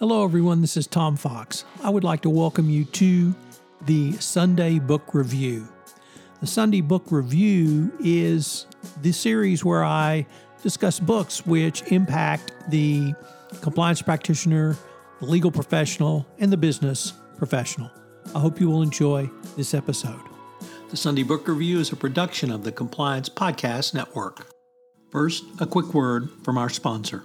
Hello, everyone. This is Tom Fox. I would like to welcome you to the Sunday Book Review. The Sunday Book Review is the series where I discuss books which impact the compliance practitioner, the legal professional, and the business professional. I hope you will enjoy this episode. The Sunday Book Review is a production of the Compliance Podcast Network. First, a quick word from our sponsor.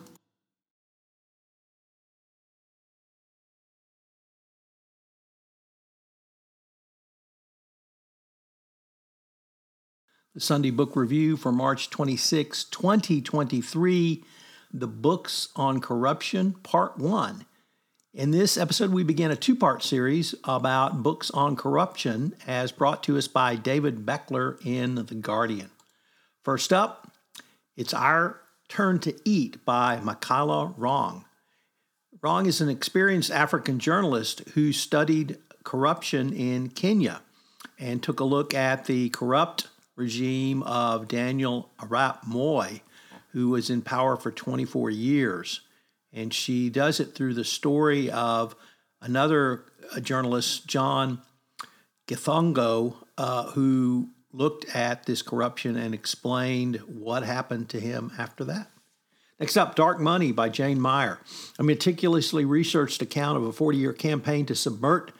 The Sunday Book Review for March 26, 2023, The Books on Corruption, Part 1. In this episode, we begin a two part series about books on corruption as brought to us by David Beckler in The Guardian. First up, it's Our Turn to Eat by Michela Wrong. Wrong is an experienced African journalist who studied corruption in Kenya and took a look at the corrupt regime of Daniel Arap Moi, who was in power for 24 years. And she does it through the story of another uh, journalist, John Githongo, uh, who looked at this corruption and explained what happened to him after that. Next up, Dark Money by Jane Mayer, a meticulously researched account of a 40 year campaign to subvert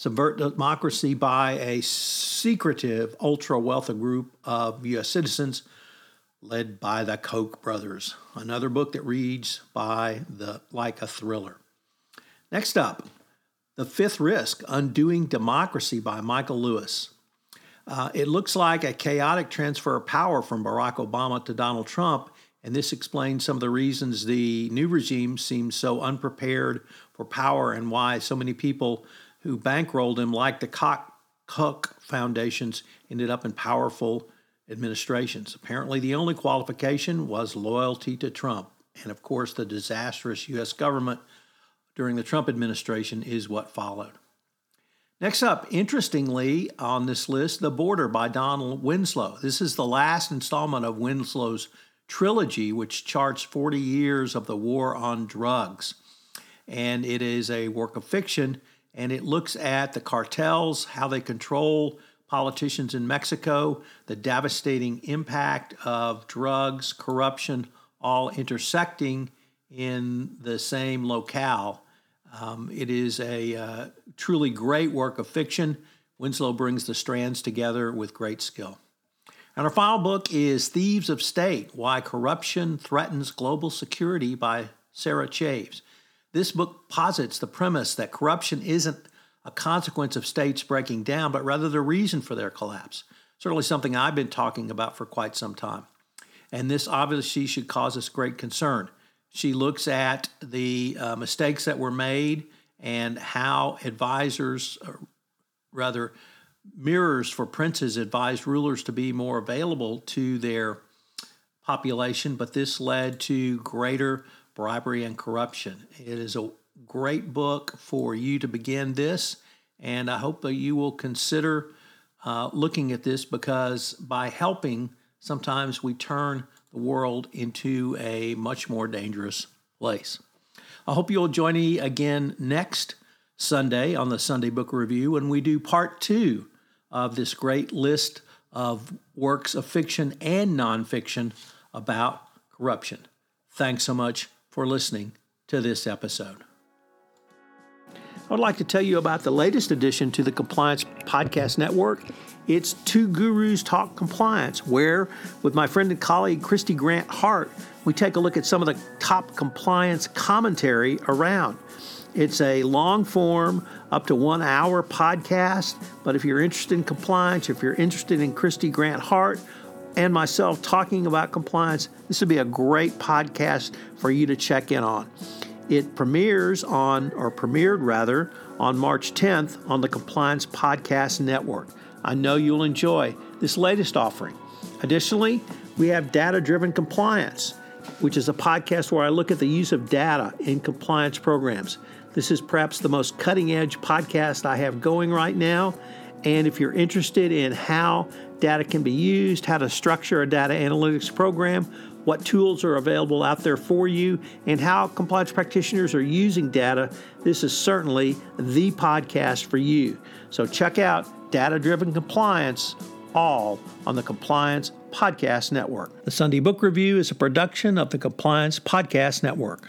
subvert democracy by a secretive ultra wealthy group of U.S. citizens led by the Koch brothers. Another book that reads by the like a thriller. Next up, The Fifth Risk Undoing Democracy by Michael Lewis. Uh, it looks like a chaotic transfer of power from Barack Obama to Donald Trump, and this explains some of the reasons the new regime seems so unprepared for power and why so many people who bankrolled him, like the Koch, Koch foundations, ended up in powerful administrations. Apparently, the only qualification was loyalty to Trump. And of course, the disastrous U.S. government during the Trump administration is what followed. Next up, interestingly on this list, The Border by Donald Winslow. This is the last installment of Winslow's trilogy, which charts 40 years of the war on drugs. And it is a work of fiction and it looks at the cartels, how they control politicians in Mexico, the devastating impact of drugs, corruption, all intersecting in the same locale. Um, it is a uh, truly great work of fiction. Winslow brings the strands together with great skill. And our final book is Thieves of State Why Corruption Threatens Global Security by Sarah Chayes. This book posits the premise that corruption isn't a consequence of states breaking down, but rather the reason for their collapse. Certainly something I've been talking about for quite some time. And this obviously should cause us great concern. She looks at the uh, mistakes that were made and how advisors, rather, mirrors for princes advised rulers to be more available to their population, but this led to greater bribery and corruption. It is a great book for you to begin this, and I hope that you will consider uh, looking at this because by helping, sometimes we turn the world into a much more dangerous place. I hope you'll join me again next Sunday on the Sunday Book Review when we do part two of this great list of works of fiction and nonfiction about corruption. Thanks so much for listening to this episode. I would like to tell you about the latest addition to the Compliance Podcast Network. It's Two Gurus Talk Compliance, where, with my friend and colleague Kristy Grant-Hart, we take a look at some of the top compliance commentary around. It's a long form, up to one hour podcast, but if you're interested in compliance, if you're interested in Kristy Grant-Hart, and myself talking about compliance, this would be a great podcast for you to check in on. It premieres on, or premiered rather, on March 10th on the Compliance Podcast Network. I know you'll enjoy this latest offering. Additionally, we have Data Driven Compliance, which is a podcast where I look at the use of data in compliance programs. This is perhaps the most cutting edge podcast I have going right now. And if you're interested in how data can be used, how to structure a data analytics program, what tools are available out there for you, and how compliance practitioners are using data, this is certainly the podcast for you. So check out Data Driven Compliance, all on the Compliance Podcast Network. The Sunday Book Review is a production of the Compliance Podcast Network.